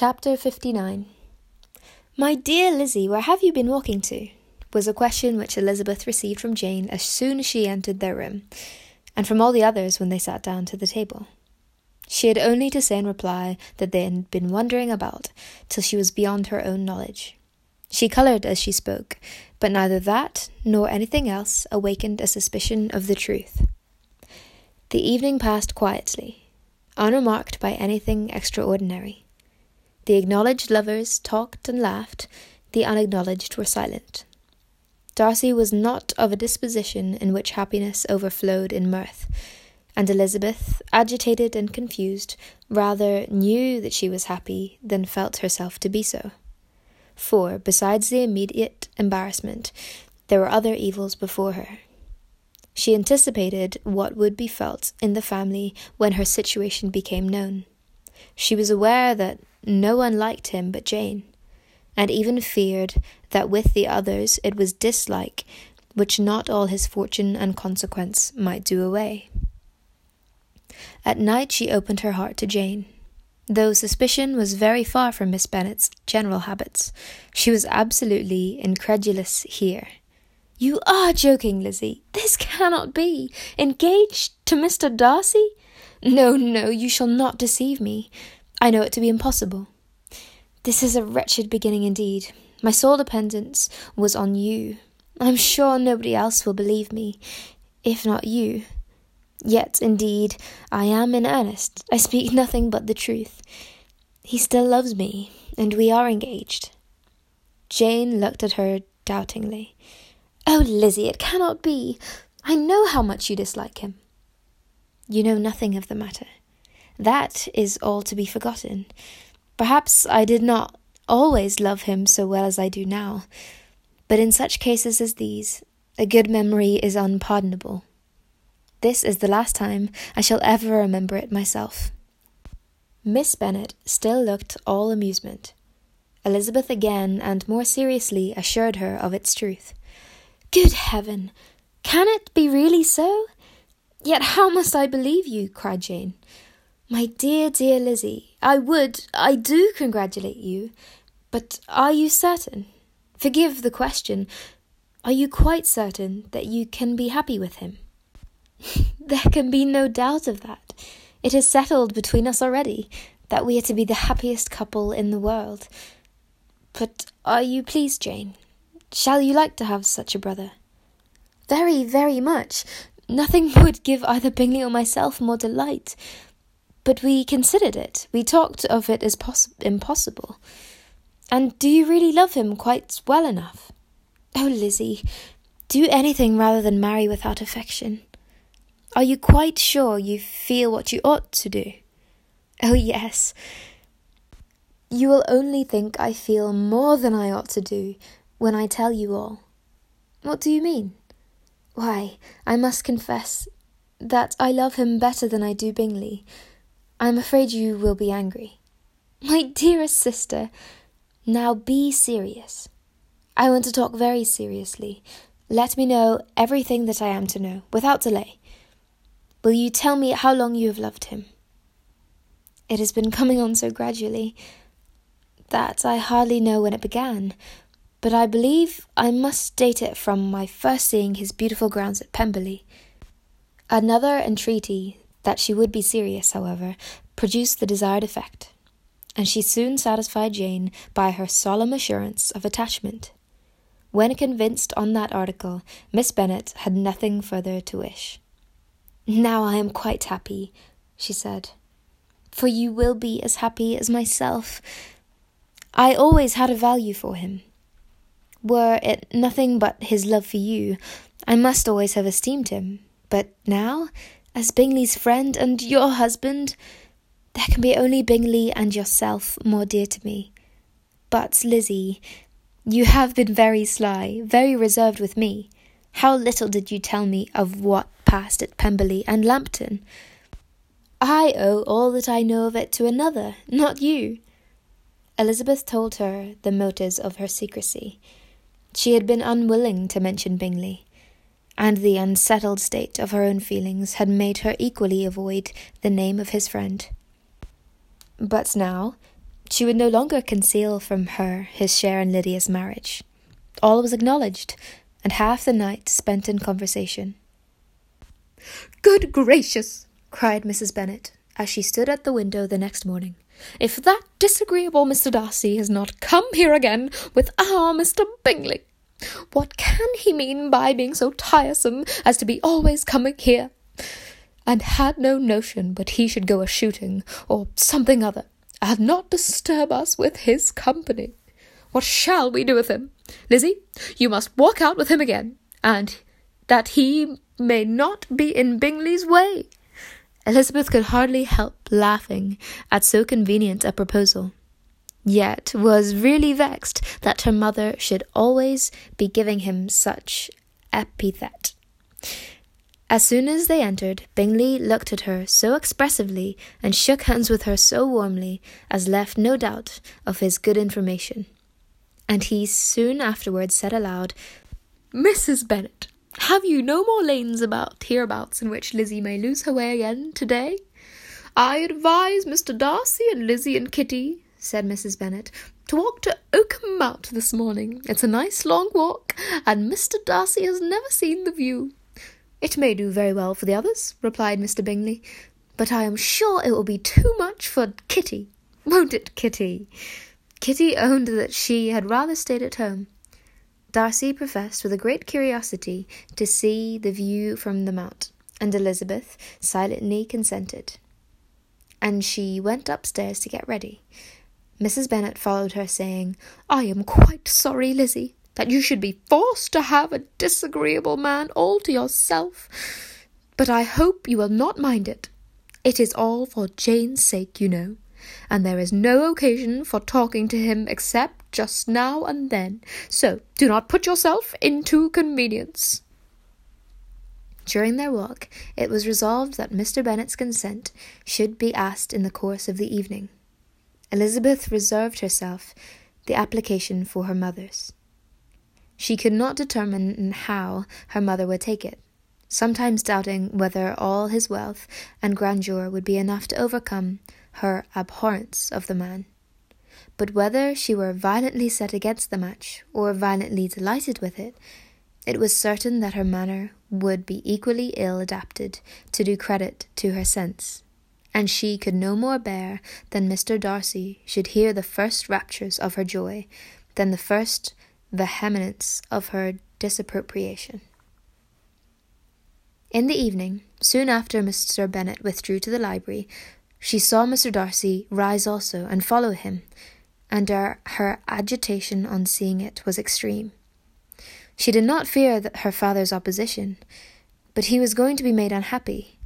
Chapter 59 My dear Lizzie, where have you been walking to? was a question which Elizabeth received from Jane as soon as she entered their room, and from all the others when they sat down to the table. She had only to say in reply that they had been wandering about till she was beyond her own knowledge. She coloured as she spoke, but neither that nor anything else awakened a suspicion of the truth. The evening passed quietly, unremarked by anything extraordinary. The acknowledged lovers talked and laughed, the unacknowledged were silent. Darcy was not of a disposition in which happiness overflowed in mirth, and Elizabeth, agitated and confused, rather knew that she was happy than felt herself to be so. For, besides the immediate embarrassment, there were other evils before her. She anticipated what would be felt in the family when her situation became known. She was aware that no one liked him but Jane, and even feared that with the others it was dislike which not all his fortune and consequence might do away. At night she opened her heart to Jane. Though suspicion was very far from Miss Bennet's general habits, she was absolutely incredulous here. You are joking, Lizzie. This cannot be. Engaged to Mr. Darcy? No, no, you shall not deceive me. I know it to be impossible. This is a wretched beginning indeed. My sole dependence was on you. I'm sure nobody else will believe me, if not you. Yet, indeed, I am in earnest. I speak nothing but the truth. He still loves me, and we are engaged. Jane looked at her doubtingly. Oh, Lizzie, it cannot be. I know how much you dislike him. You know nothing of the matter. That is all to be forgotten. Perhaps I did not always love him so well as I do now, but in such cases as these, a good memory is unpardonable. This is the last time I shall ever remember it myself. Miss Bennet still looked all amusement. Elizabeth again and more seriously assured her of its truth. Good heaven! Can it be really so? Yet how must I believe you? cried Jane. My dear, dear Lizzie, I would, I do congratulate you, but are you certain? Forgive the question. Are you quite certain that you can be happy with him? there can be no doubt of that. It is settled between us already that we are to be the happiest couple in the world. But are you pleased, Jane? Shall you like to have such a brother? Very, very much. Nothing would give either Bingley or myself more delight. But we considered it. We talked of it as poss- impossible. And do you really love him quite well enough? Oh, Lizzie, do anything rather than marry without affection. Are you quite sure you feel what you ought to do? Oh, yes. You will only think I feel more than I ought to do when I tell you all. What do you mean? Why, I must confess that I love him better than I do Bingley, I am afraid you will be angry. My dearest sister, now be serious. I want to talk very seriously. Let me know everything that I am to know, without delay. Will you tell me how long you have loved him? It has been coming on so gradually that I hardly know when it began, but I believe I must date it from my first seeing his beautiful grounds at Pemberley. Another entreaty that she would be serious, however, produced the desired effect, and she soon satisfied Jane by her solemn assurance of attachment. When convinced on that article, Miss Bennet had nothing further to wish. Now I am quite happy, she said, for you will be as happy as myself. I always had a value for him. Were it nothing but his love for you, I must always have esteemed him. But now as Bingley's friend and your husband, there can be only Bingley and yourself more dear to me. But, Lizzie, you have been very sly, very reserved with me. How little did you tell me of what passed at Pemberley and Lambton? I owe all that I know of it to another, not you. Elizabeth told her the motives of her secrecy. She had been unwilling to mention Bingley and the unsettled state of her own feelings had made her equally avoid the name of his friend. But now, She would no longer conceal from her his share in Lydia's marriage. All was acknowledged, and half the night spent in conversation. Good gracious! cried Mrs. Bennet, as she stood at the window the next morning. If that disagreeable Mr. Darcy has not come here again with our Mr. Bingley, what can he mean by being so tiresome as to be always coming here? And had no notion but he should go a shooting, or something other, and not disturb us with his company. What shall we do with him? Lizzie, you must walk out with him again, and that he may not be in Bingley's way. Elizabeth could hardly help laughing at so convenient a proposal, yet was really vexed that her mother should always be giving him such epithet. As soon as they entered, Bingley looked at her so expressively and shook hands with her so warmly as left no doubt of his good information. And he soon afterwards said aloud, Mrs. Bennet, have you no more lanes about hereabouts in which Lizzie may lose her way again to-day? I advise Mr. Darcy and Lizzie and Kitty, said Mrs. Bennet, to walk to Oakham Mount this morning. It's a nice long walk, and Mr. Darcy has never seen the view. It may do very well for the others, replied Mr. Bingley, but I am sure it will be too much for Kitty. Won't it, Kitty? Kitty owned that she had rather stayed at home. Darcy professed with a great curiosity to see the view from the mount, and Elizabeth silently consented. And she went upstairs to get ready. Mrs. Bennet followed her, saying, I am quite sorry, Lizzie, that you should be forced to have a disagreeable man all to yourself. But I hope you will not mind it. It is all for Jane's sake, you know, and there is no occasion for talking to him except just now and then, so do not put yourself into convenience. During their walk, it was resolved that Mr. Bennet's consent should be asked in the course of the evening. Elizabeth reserved herself the application for her mother's. She could not determine how her mother would take it, sometimes doubting whether all his wealth and grandeur would be enough to overcome her abhorrence of the man. But whether she were violently set against the match, or violently delighted with it, it was certain that her manner would be equally ill adapted to do credit to her sense, and she could no more bear than Mr. Darcy should hear the first raptures of her joy than the first vehemence of her disapprobation. In the evening, soon after Mr. Bennet withdrew to the library, she saw Mr. Darcy rise also and follow him, and her, her agitation on seeing it was extreme. She did not fear her father's opposition, but he was going to be made unhappy,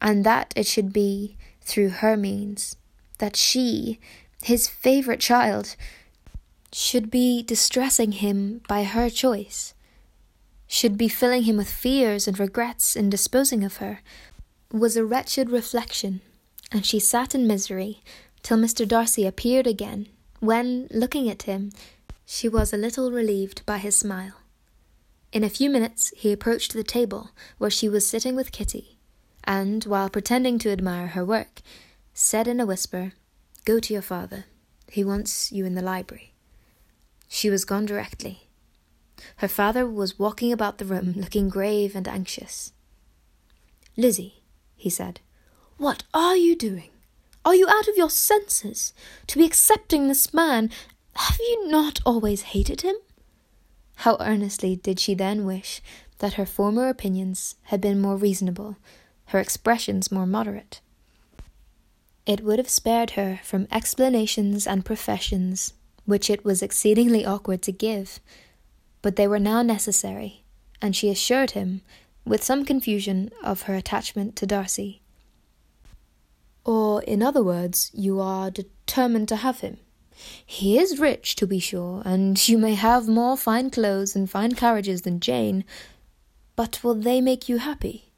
and that it should be through her means, that she, his favourite child, should be distressing him by her choice, should be filling him with fears and regrets in disposing of her, was a wretched reflection, and she sat in misery till Mr. Darcy appeared again when, looking at him, she was a little relieved by his smile. In a few minutes he approached the table where she was sitting with Kitty, and, while pretending to admire her work, said in a whisper, Go to your father. He wants you in the library. She was gone directly. Her father was walking about the room, looking grave and anxious. Lizzie, he said, what are you doing? Are you out of your senses? To be accepting this man, have you not always hated him? How earnestly did she then wish that her former opinions had been more reasonable, her expressions more moderate. It would have spared her from explanations and professions which it was exceedingly awkward to give, but they were now necessary, and she assured him, with some confusion, of her attachment to Darcy. Or, in other words, you are determined to have him. He is rich, to be sure, and you may have more fine clothes and fine carriages than Jane, but will they make you happy?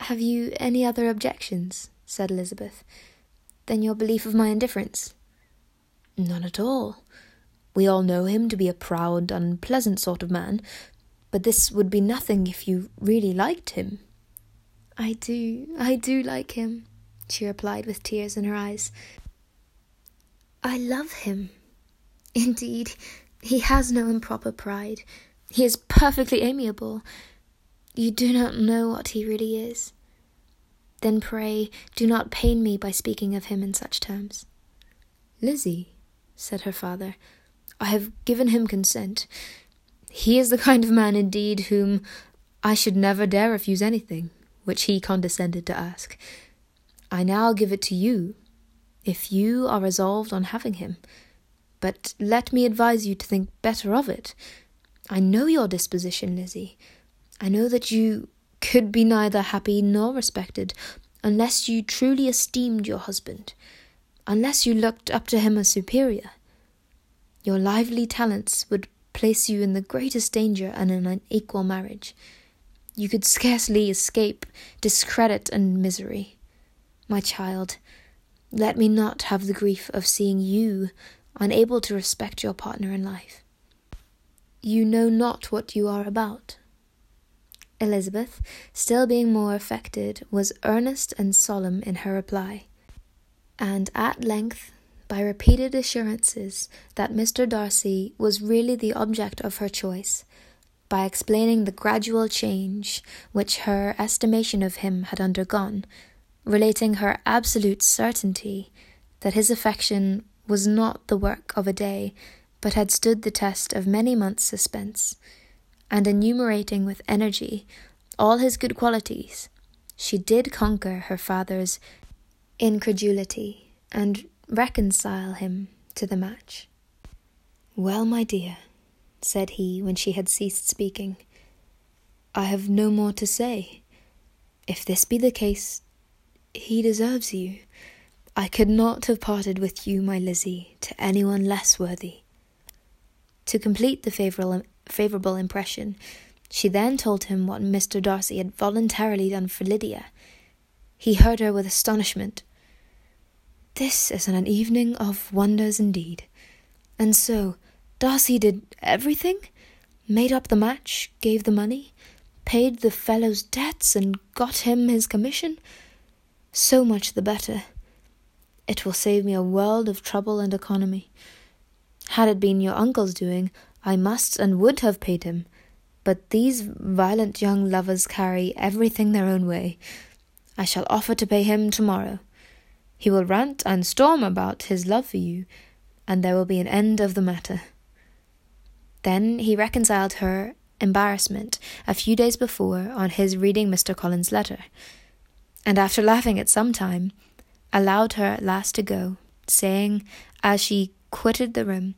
Have you any other objections? said Elizabeth, than your belief of my indifference? None at all. We all know him to be a proud, unpleasant sort of man, but this would be nothing if you really liked him. I do, I do like him, she replied with tears in her eyes. I love him. Indeed, he has no improper pride. He is perfectly amiable. You do not know what he really is. Then pray do not pain me by speaking of him in such terms. Lizzie, said her father, I have given him consent. He is the kind of man indeed whom I should never dare refuse anything which he condescended to ask. I now give it to you, if you are resolved on having him. But let me advise you to think better of it. I know your disposition, Lizzie. I know that you could be neither happy nor respected unless you truly esteemed your husband, unless you looked up to him as superior. Your lively talents would place you in the greatest danger in an unequal marriage. You could scarcely escape discredit and misery. My child, let me not have the grief of seeing you unable to respect your partner in life. You know not what you are about. Elizabeth, still being more affected, was earnest and solemn in her reply, and at length, by repeated assurances that Mr. Darcy was really the object of her choice, by explaining the gradual change which her estimation of him had undergone, relating her absolute certainty that his affection was not the work of a day, but had stood the test of many months' suspense, and enumerating with energy all his good qualities, she did conquer her father's incredulity and reconcile him to the match. Well, my dear, said he when she had ceased speaking, I have no more to say. If this be the case, he deserves you. I could not have parted with you, my Lizzie, to anyone less worthy. To complete the favourable, favourable impression, she then told him what Mr. Darcy had voluntarily done for Lydia. He heard her with astonishment. This is an evening of wonders indeed. And so, Darcy did everything? Made up the match, gave the money, paid the fellow's debts, and got him his commission? So much the better. It will save me a world of trouble and economy. Had it been your uncle's doing, I must and would have paid him. But these violent young lovers carry everything their own way. I shall offer to pay him tomorrow. He will rant and storm about his love for you, and there will be an end of the matter. Then he reconciled her embarrassment a few days before on his reading Mr. Collins's letter, and after laughing at some time, allowed her at last to go, saying, as she quitted the room,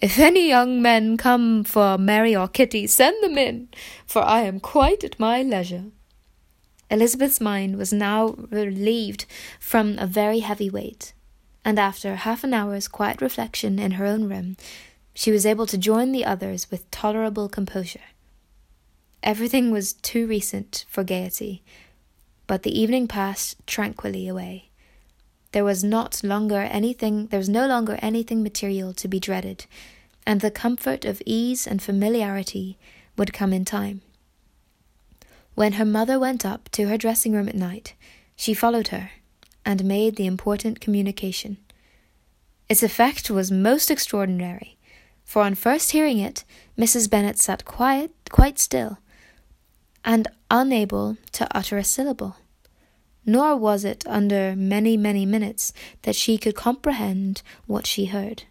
If any young men come for Mary or Kitty, send them in, for I am quite at my leisure. Elizabeth's mind was now relieved from a very heavy weight, and after half an hour's quiet reflection in her own room, she was able to join the others with tolerable composure. Everything was too recent for gaiety, but the evening passed tranquilly away. There was not longer anything there was no longer anything material to be dreaded, and the comfort of ease and familiarity would come in time. When her mother went up to her dressing room at night, she followed her, and made the important communication. Its effect was most extraordinary for on first hearing it, Mrs. Bennet sat quiet, quite still, and unable to utter a syllable. Nor was it under many, many minutes that she could comprehend what she heard.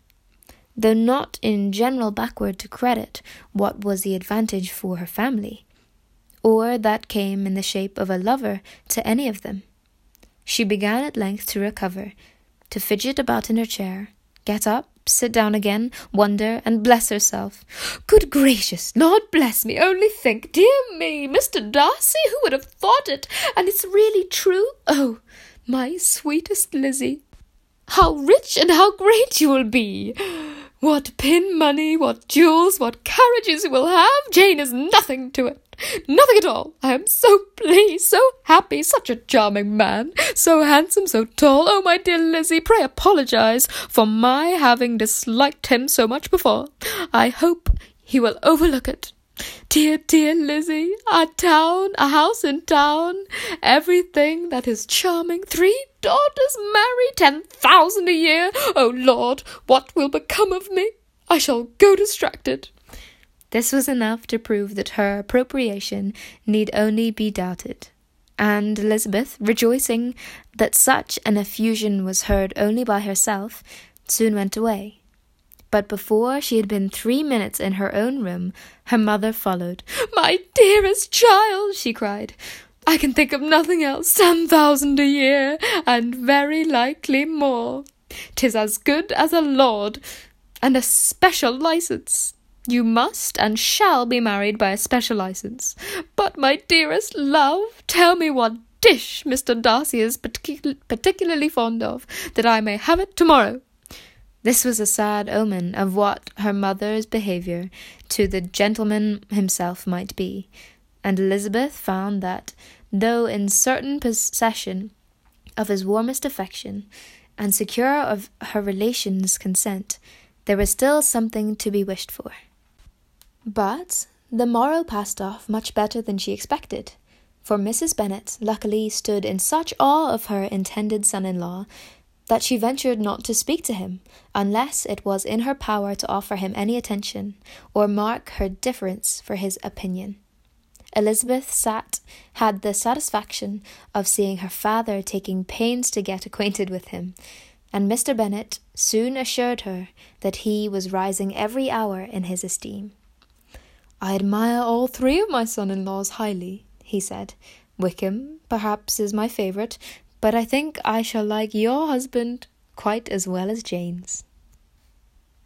Though not in general backward to credit what was the advantage for her family, or that came in the shape of a lover to any of them. She began at length to recover, to fidget about in her chair, get up, sit down again, wonder, and bless herself. Good gracious, Lord bless me, only think, dear me, Mr. Darcy, who would have thought it? And it's really true? Oh, my sweetest Lizzie, how rich and how great you will be! What pin money, what jewels, what carriages you will have! Jane is nothing to it. Nothing at all. I am so pleased, so happy, such a charming man, so handsome, so tall. Oh, my dear Lizzie, pray apologize for my having disliked him so much before. I hope he will overlook it. Dear, dear Lizzie, a town, a house in town, everything that is charming, three daughters marry ten thousand a year. Oh Lord, what will become of me? I shall go distracted. This was enough to prove that her appropriation need only be doubted, and Elizabeth, rejoicing that such an effusion was heard only by herself, soon went away. But before she had been three minutes in her own room, her mother followed. My dearest child, she cried, I can think of nothing else. Ten thousand a year, and very likely more. Tis as good as a lord, and a special license. You must and shall be married by a special license. But, my dearest love, tell me what dish Mr. Darcy is partic- particularly fond of, that I may have it tomorrow. This was a sad omen of what her mother's behaviour to the gentleman himself might be, and Elizabeth found that, though in certain possession of his warmest affection, and secure of her relations' consent, there was still something to be wished for. But the morrow passed off much better than she expected, for Mrs. Bennet luckily stood in such awe of her intended son in law that she ventured not to speak to him unless it was in her power to offer him any attention or mark her difference for his opinion. Elizabeth sat had the satisfaction of seeing her father taking pains to get acquainted with him, and Mr. Bennet soon assured her that he was rising every hour in his esteem. I admire all three of my son in laws highly, he said. Wickham, perhaps, is my favourite, but I think I shall like your husband quite as well as Jane's.